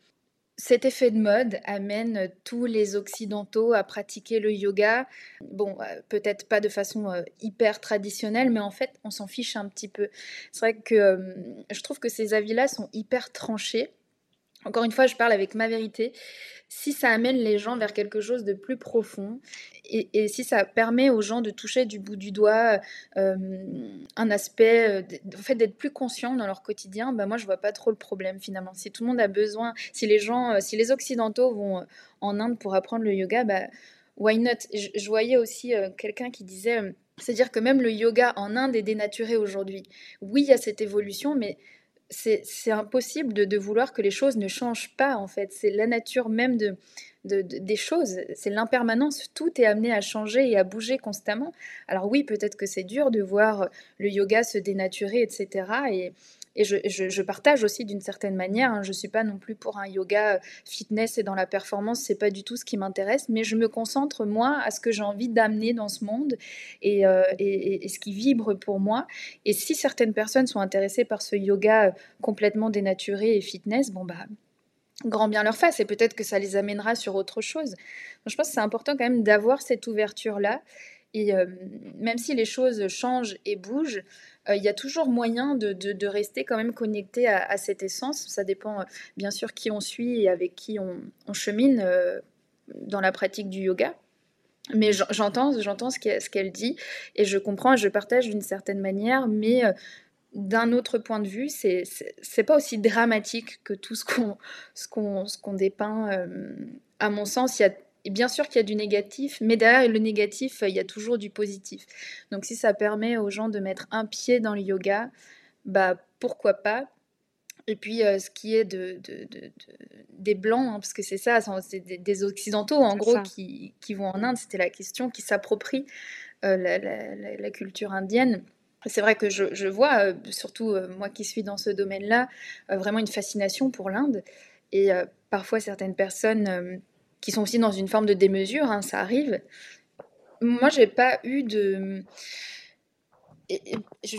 cet effet de mode amène tous les Occidentaux à pratiquer le yoga. Bon, euh, peut-être pas de façon hyper traditionnelle, mais en fait, on s'en fiche un petit peu. C'est vrai que je trouve que ces avis-là sont hyper tranchés. Encore une fois, je parle avec ma vérité si ça amène les gens vers quelque chose de plus profond et, si ça permet aux gens de toucher du bout du doigt euh, un aspect, euh, fait d'être plus conscients dans leur quotidien, ben moi je vois pas trop le problème finalement. Si tout le monde a besoin, si les gens, euh, si les occidentaux vont en Inde pour apprendre le yoga, ben why not? Je, voyais aussi quelqu'un qui disait, c'est-à-dire que même le yoga en Inde est dénaturé aujourd'hui. Oui, il y a cette évolution, mais c'est impossible de, vouloir que les choses ne changent pas, en fait. C'est la nature même de, des choses, c'est l'impermanence. Tout est amené à changer et à bouger constamment. Alors oui, peut-être que c'est dur de voir le yoga se dénaturer, etc. Et, et je, partage aussi d'une certaine manière. Hein. je ne suis pas non plus pour un yoga fitness et dans la performance, c'est pas du tout ce qui m'intéresse, mais je me concentre moi à ce que j'ai envie d'amener dans ce monde euh, et, et, ce qui vibre pour moi. Et si certaines personnes sont intéressées par ce yoga complètement dénaturé et fitness, bon bah grand bien leur face et peut-être que ça les amènera sur autre chose. Donc, je pense que c'est important quand même d'avoir cette ouverture là. Et euh, même si les choses changent et bougent, euh, il y a toujours moyen de, rester quand même connecté à, cette essence. Ça dépend euh, bien sûr qui on suit et avec qui on, chemine dans la pratique du yoga. Mais j'entends, j'entends ce qu'elle dit et je comprends et je partage d'une certaine manière, mais d'un autre point de vue, c'est c'est pas aussi dramatique que tout ce qu'on ce qu'on ce qu'on dépeint. à mon sens, il y a bien sûr qu'il y a du négatif, mais derrière le négatif, il y a toujours du positif. Donc si ça permet aux gens de mettre un pied dans le yoga, bah pourquoi pas? Et puis, euh, ce qui est de, des Blancs, hein, parce que c'est ça, c'est des, Occidentaux, en gros, qui, vont en Inde, c'était la question, qui s'approprient euh, la, culture indienne. C'est vrai que je, vois, euh, surtout moi qui suis dans ce domaine-là, vraiment une fascination pour l'Inde. Et parfois, certaines personnes qui sont aussi dans une forme de démesure, hein, ça arrive. Moi, j'ai pas eu de.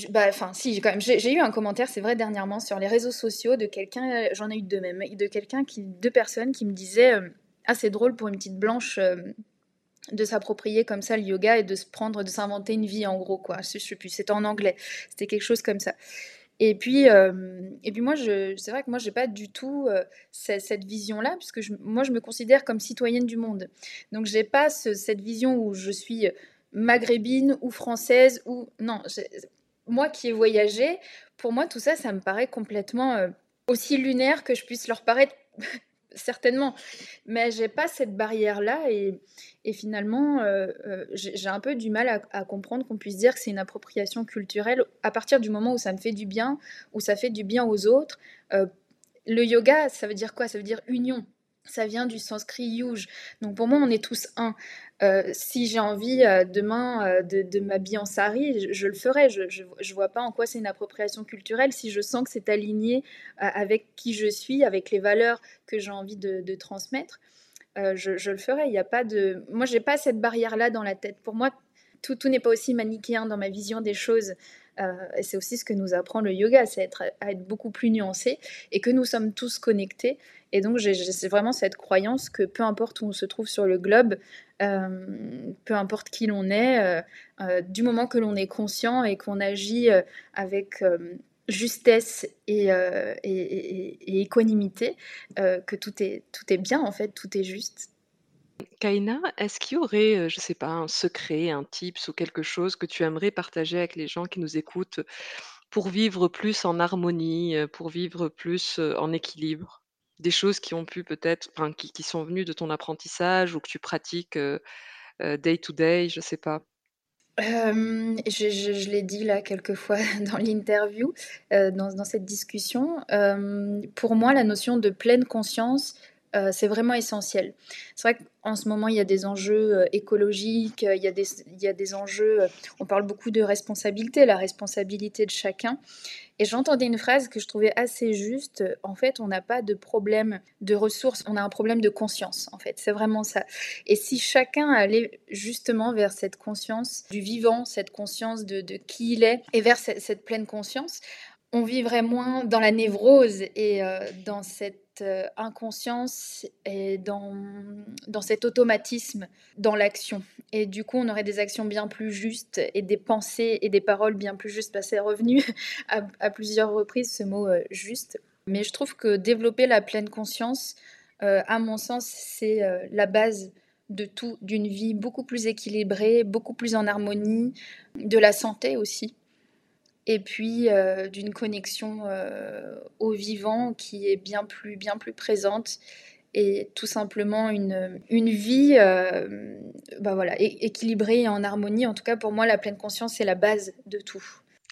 bah, enfin, si, quand même, j'ai eu un commentaire, c'est vrai, dernièrement sur les réseaux sociaux de quelqu'un, j'en ai eu deux même, de quelqu'un deux personnes qui me disaient euh, Ah, c'est drôle pour une petite blanche euh, de s'approprier comme ça le yoga et de se prendre, de s'inventer une vie en gros, quoi. Je sais plus, c'était en anglais, c'était quelque chose comme ça. Et puis, euh, et puis moi, c'est vrai que moi, j'ai pas du tout euh, cette, vision-là, puisque moi, je me considère comme citoyenne du monde. Donc, j'ai pas cette vision où je suis maghrébine ou française ou non. Moi qui ai voyagé, pour moi, tout ça, ça me paraît complètement euh, aussi lunaire que je puisse leur paraître certainement. Mais j'ai pas cette barrière-là et, finalement, euh, euh, j'ai un peu du mal à, comprendre qu'on puisse dire que c'est une appropriation culturelle à partir du moment où ça me fait du bien, où ça fait du bien aux autres. Euh, le yoga, ça veut dire quoi? Ça veut dire union. Ça vient du sanskrit yuj. Donc pour moi, on est tous un. Euh, si j'ai envie euh, demain euh, de, m'habiller en sari, je, le ferai. Je ne vois pas en quoi c'est une appropriation culturelle si je sens que c'est aligné avec qui je suis, avec les valeurs que j'ai envie de, transmettre. Je, le ferai. Il n'y a pas de. Moi, j'ai pas cette barrière-là dans la tête. Pour moi, tout, n'est pas aussi manichéen dans ma vision des choses. et c'est aussi ce que nous apprend le yoga, c'est être, à être beaucoup plus nuancé et que nous sommes tous connectés et donc, j'ai vraiment cette croyance que peu importe où on se trouve sur le globe, euh, peu importe qui l'on est, euh, euh, du moment que l'on est conscient et qu'on agit avec justesse et, et, équanimité, que tout est, tout est bien en fait, tout est juste. Kaina, est-ce qu'il y aurait, je ne sais pas, un secret, un tips ou quelque chose que tu aimerais partager avec les gens qui nous écoutent pour vivre plus en harmonie, pour vivre plus en équilibre? Des choses qui ont pu peut-être qui sont venues de ton apprentissage ou que tu pratiques, day to day, je sais pas? je je l'ai dit là quelques fois dans l'interview, dans cette discussion. pour moi, la notion de pleine conscience, c'est vraiment essentiel. C'est vrai qu'en ce moment, il y a des enjeux écologiques, il y a des il y a des enjeux, on parle beaucoup de responsabilité, la responsabilité de chacun et j'entendais une phrase que je trouvais assez juste. En fait, on n'a pas de problème de ressources, on a un problème de conscience. En fait, c'est vraiment ça. Et si chacun allait justement vers cette conscience du vivant, cette conscience de, qui il est, et vers cette pleine conscience, on vivrait moins dans la névrose et euh, dans cette euh, inconscience et dans, dans cet automatisme dans l'action. Et du coup, on aurait des actions bien plus justes et des pensées et des paroles bien plus justes. Bah, c'est revenu à, plusieurs reprises ce mot euh, juste. Mais je trouve que développer la pleine conscience, à mon sens, c'est la base de tout, d'une vie beaucoup plus équilibrée, beaucoup plus en harmonie, de la santé aussi et puis euh, d'une connexion euh, au vivant qui est bien plus, bien plus présente et tout simplement une, une vie euh, bah voilà, équilibrée et en harmonie. En tout cas, pour moi, la pleine conscience, c'est la base de tout.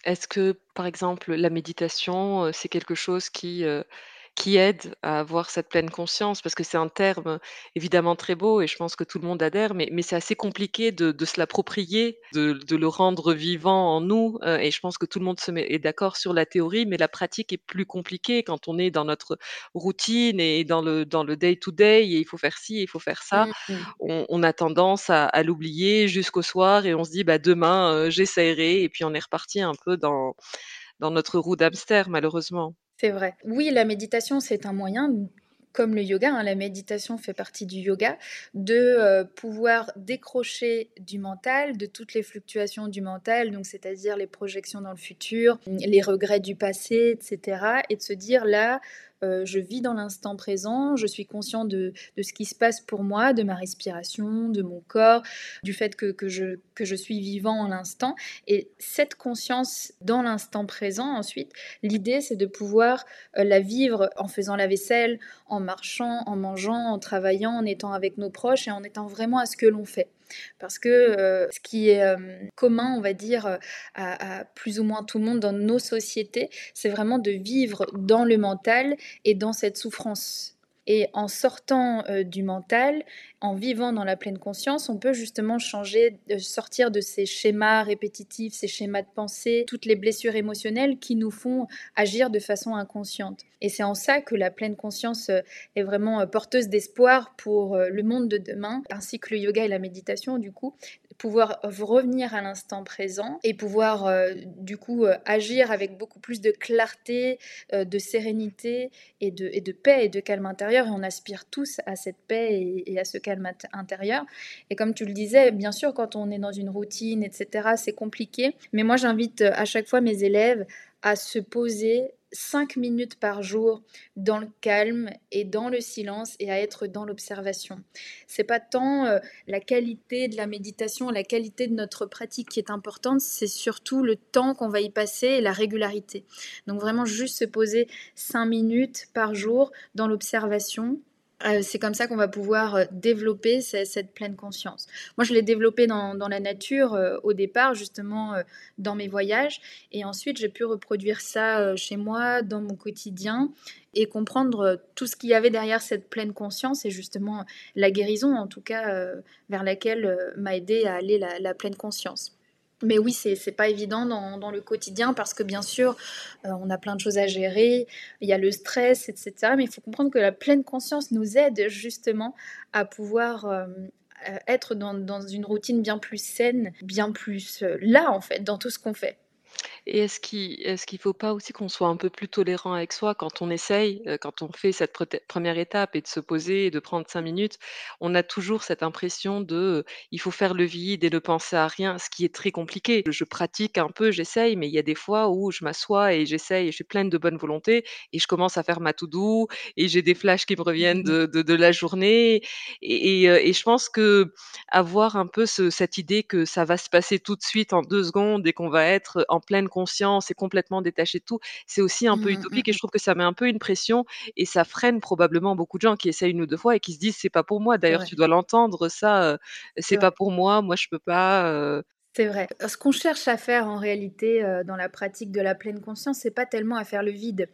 Est-ce que, par exemple, la méditation, c'est quelque chose qui qui aide à avoir cette pleine conscience, parce que c'est un terme évidemment très beau et je pense que tout le monde adhère, mais, mais c'est assez compliqué de, de se l'approprier, de, de, le rendre vivant en nous. Euh, et je pense que tout le monde se met, est d'accord sur la théorie, mais la pratique est plus compliquée quand on est dans notre routine et dans le dans le day to day et il faut faire ci, il faut faire ça. Mmh, mmh. On, on, a tendance à, à l'oublier jusqu'au soir et on se dit bah demain euh, j'essaierai et puis on est reparti un peu dans dans notre roue d'hamster malheureusement. C'est vrai. Oui, la méditation, c'est un moyen, comme le yoga, hein, la méditation fait partie du yoga, de euh, pouvoir décrocher du mental, de toutes les fluctuations du mental, donc c'est-à-dire les projections dans le futur, les regrets du passé, etc. Et de se dire là, euh, je vis dans l'instant présent, je suis conscient de, ce qui se passe pour moi, de ma respiration, de mon corps, du fait que, je, suis vivant en l'instant. Et cette conscience dans l'instant présent, ensuite, l'idée, c'est de pouvoir euh, la vivre en faisant la vaisselle, en marchant, en mangeant, en travaillant, en étant avec nos proches et en étant vraiment à ce que l'on fait. Parce que euh, ce qui est euh, commun, on va dire, euh, à, plus ou moins tout le monde dans nos sociétés, c'est vraiment de vivre dans le mental et dans cette souffrance. Et en sortant du mental, en vivant dans la pleine conscience, on peut justement changer, sortir de ces schémas répétitifs, ces schémas de pensée, toutes les blessures émotionnelles qui nous font agir de façon inconsciente. Et c'est en ça que la pleine conscience est vraiment porteuse d'espoir pour le monde de demain, ainsi que le yoga et la méditation, du coup, pouvoir revenir à l'instant présent et pouvoir euh, du coup euh, agir avec beaucoup plus de clarté, euh, de sérénité et de, et de, paix et de calme intérieur. Et on aspire tous à cette paix et, à ce calme intérieur. Et comme tu le disais, bien sûr, quand on est dans une routine, etc., c'est compliqué. Mais moi, j'invite à chaque fois mes élèves à se poser 5 minutes par jour dans le calme et dans le silence et à être dans l'observation. C'est pas tant euh, la qualité de la méditation, la qualité de notre pratique qui est importante, c'est surtout le temps qu'on va y passer et la régularité. Donc vraiment juste se poser 5 minutes par jour dans l'observation c'est comme ça qu'on va pouvoir euh, développer cette, pleine conscience. Moi, je l'ai développé dans, la nature euh, au départ, justement dans mes voyages, et ensuite j'ai pu reproduire ça chez moi, dans mon quotidien, et comprendre tout ce qu'il y avait derrière cette pleine conscience, et justement la guérison, en tout cas, vers laquelle m'a aidé à aller la pleine conscience. Mais oui, c'est pas évident dans, le quotidien parce que bien sûr, euh, on a plein de choses à gérer, il y a le stress, etc. Mais il faut comprendre que la pleine conscience nous aide justement à pouvoir euh, euh, être dans, dans, une routine bien plus saine, bien plus là en fait, dans tout ce qu'on fait. Et est-ce qu'il est-ce qu'il faut pas aussi qu'on soit un peu plus tolérant avec soi quand on essaye, euh, quand on fait cette première étape et de se poser et de prendre cinq minutes? On a toujours cette impression de, euh, il faut faire le vide et ne penser à rien, ce qui est très compliqué. Je pratique un peu, j'essaye, mais il y a des fois où je m'assois et j'essaye et je suis pleine de bonne volonté et je commence à faire ma to-do et j'ai des flashs qui me reviennent mmh de de la journée et et euh, je pense qu'avoir un peu ce cette idée que ça va se passer tout de suite en deux secondes et qu'on va être en pleine conscience et complètement détaché de tout, c'est aussi un peu mmh, utopique et je mmh. trouve que ça met un peu une pression et ça freine probablement beaucoup de gens qui essayent une ou deux fois et qui se disent c'est pas pour moi. D'ailleurs, tu dois l'entendre, ça, c'est pas pour moi, moi je peux pas. C'est vrai. Ce qu'on cherche à faire en réalité dans la pratique de la pleine conscience, c'est pas tellement à faire le vide.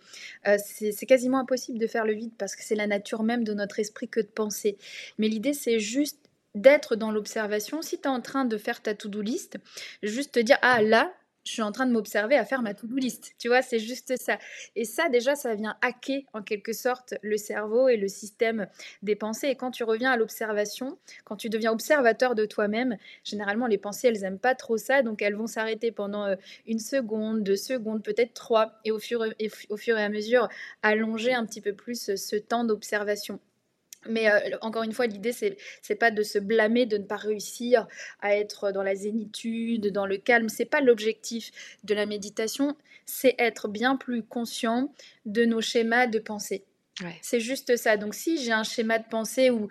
c'est quasiment impossible de faire le vide parce que c'est la nature même de notre esprit que de penser. Mais l'idée, c'est juste d'être dans l'observation. Si tu es en train de faire ta to-do list, juste te dire Ah là, je suis en train de m'observer à faire ma to-do list. Tu vois, c'est juste ça. Et ça, déjà, ça vient hacker en quelque sorte le cerveau et le système des pensées. Et quand tu reviens à l'observation, quand tu deviens observateur de toi-même, généralement, les pensées, elles n'aiment pas trop ça. Donc, elles vont s'arrêter pendant euh, une seconde, deux secondes, peut-être trois. Et au fur et, au fur et à mesure, allonger un petit peu plus ce temps d'observation. Mais euh, encore une fois, l'idée, c'est, c'est pas de se blâmer de ne pas réussir à être dans la zénitude, dans le calme. C'est pas l'objectif de la méditation, c'est être bien plus conscient de nos schémas de pensée. C'est juste ça. Donc, si j'ai un schéma de pensée où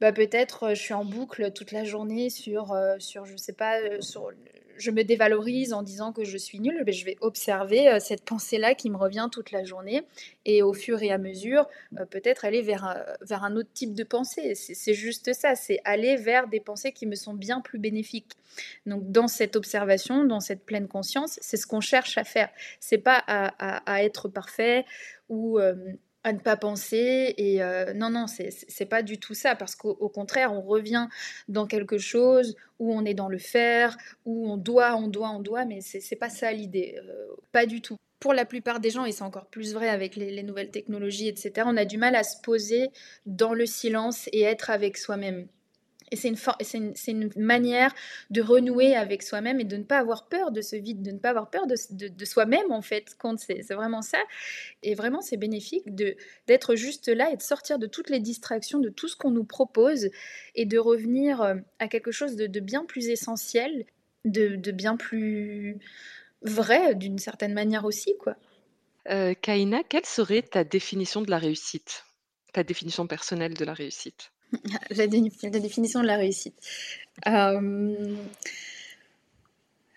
bah, peut-être je suis en boucle toute la journée sur, euh, sur je sais pas, euh, sur je me dévalorise en disant que je suis nulle, mais je vais observer euh, cette pensée-là qui me revient toute la journée et au fur et à mesure, euh, peut-être aller vers un, vers un autre type de pensée. C'est juste ça, c'est aller vers des pensées qui me sont bien plus bénéfiques. Donc dans cette observation, dans cette pleine conscience, c'est ce qu'on cherche à faire. C'est pas à, être parfait ou euh, à ne pas penser. Et euh, non, non, c'est pas du tout ça, parce qu'au contraire, on revient dans quelque chose où on est dans le faire, où on doit, on doit, on doit, mais c'est pas ça l'idée, euh, pas du tout. Pour la plupart des gens, et c'est encore plus vrai avec les, nouvelles technologies, etc., on a du mal à se poser dans le silence et être avec soi-même. Et c'est une, manière de renouer avec soi-même et de ne pas avoir peur de ce vide, de ne pas avoir peur de, soi-même en fait, c'est vraiment ça. Et vraiment, c'est bénéfique d'être juste là et de sortir de toutes les distractions, de tout ce qu'on nous propose et de revenir euh, à quelque chose de, bien plus essentiel, de, bien plus vrai d'une certaine manière aussi. quoi. Euh, Kaina, quelle serait ta définition de la réussite? Ta définition personnelle de la réussite? la, définition de la réussite. Euh,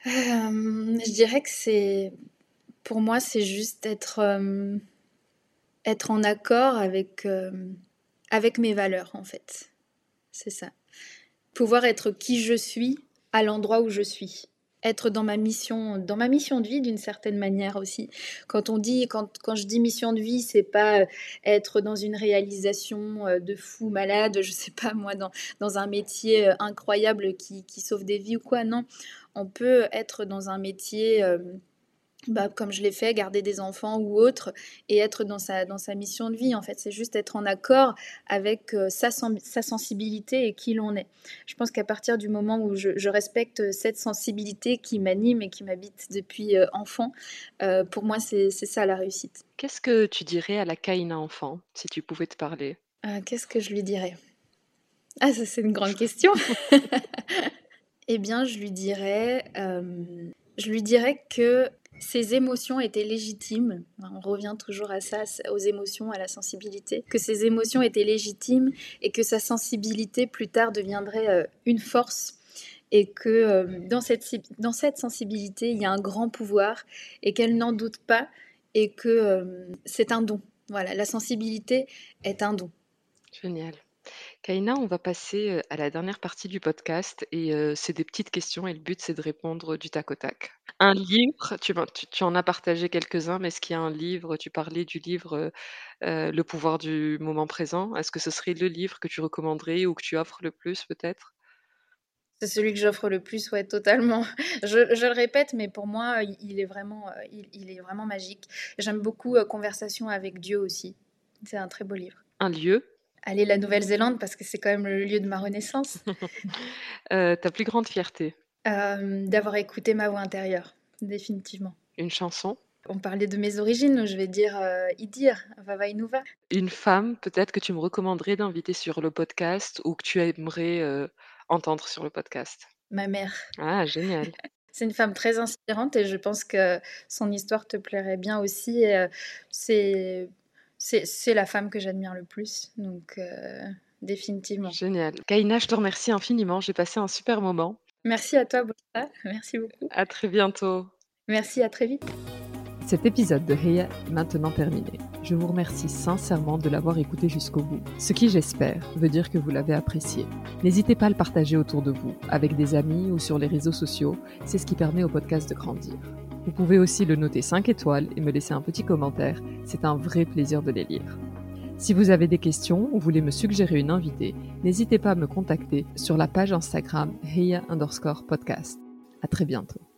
euh, je dirais que c'est, pour moi, c'est juste être, euh, être en accord avec, avec mes valeurs, en fait. C'est ça. Pouvoir être qui je suis à l'endroit où je suis être dans ma mission, dans ma mission de vie d'une certaine manière aussi. Quand on dit, quand, quand je dis mission de vie, c'est pas euh, être dans une réalisation euh, de fou malade, je sais pas moi, dans, dans un métier euh, incroyable qui, qui sauve des vies ou quoi. Non, on peut être dans un métier bah, comme je l'ai fait, garder des enfants ou autre, et être dans sa, dans sa mission de vie. En fait, c'est juste être en accord avec euh, sa, sa, sensibilité et qui l'on est. Je pense qu'à partir du moment où je, respecte cette sensibilité qui m'anime et qui m'habite depuis euh, enfant, euh, pour moi, c'est ça la réussite. Qu'est-ce que tu dirais à la Kaina enfant, si tu pouvais te parler? Qu'est-ce que je lui dirais? Ah, ça, c'est une grande question. eh bien, je lui dirais. je lui dirais que ses émotions étaient légitimes. On revient toujours à ça, aux émotions, à la sensibilité. Que ses émotions étaient légitimes et que sa sensibilité plus tard deviendrait euh, une force et que euh, dans, cette, dans cette sensibilité, il y a un grand pouvoir et qu'elle n'en doute pas et que euh, c'est un don. Voilà, la sensibilité est un don. Génial. Kaina, on va passer à la dernière partie du podcast et c'est des petites questions et le but c'est de répondre du tac au tac. Un livre, tu, tu, en as partagé quelques-uns, mais est-ce qu'il y a un livre, tu parlais du livre Le pouvoir du moment présent, est-ce que ce serait le livre que tu recommanderais ou que tu offres le plus peut-être? C'est celui que j'offre le plus, ouais, totalement. Je, le répète, mais pour moi, il est vraiment, il, est vraiment magique. J'aime beaucoup Conversation avec Dieu aussi. C'est un très beau livre. Un lieu? Aller la Nouvelle-Zélande parce que c'est quand même le lieu de ma renaissance. euh, ta plus grande fierté euh, D'avoir écouté ma voix intérieure, définitivement. Une chanson on parlait de mes origines, je vais dire euh, Idir, Vava Inuva. Une femme, peut-être que tu me recommanderais d'inviter sur le podcast ou que tu aimerais euh, entendre sur le podcast? Ma mère. Ah, génial. C'est une femme très inspirante et je pense que son histoire te plairait bien aussi. C'est c'est la femme que j'admire le plus. Donc, euh, définitivement. Génial. Kaina, je te remercie infiniment. J'ai passé un super moment. Merci à toi, Bossa. Merci beaucoup. À très bientôt. Merci, à très vite. Cet épisode de Heya est maintenant terminé. Je vous remercie sincèrement de l'avoir écouté jusqu'au bout, ce qui j'espère veut dire que vous l'avez apprécié. N'hésitez pas à le partager autour de vous, avec des amis ou sur les réseaux sociaux, c'est ce qui permet au podcast de grandir. Vous pouvez aussi le noter 5 étoiles et me laisser un petit commentaire, c'est un vrai plaisir de les lire. Si vous avez des questions ou voulez me suggérer une invitée, n'hésitez pas à me contacter sur la page Instagram Heya underscore podcast. À très bientôt.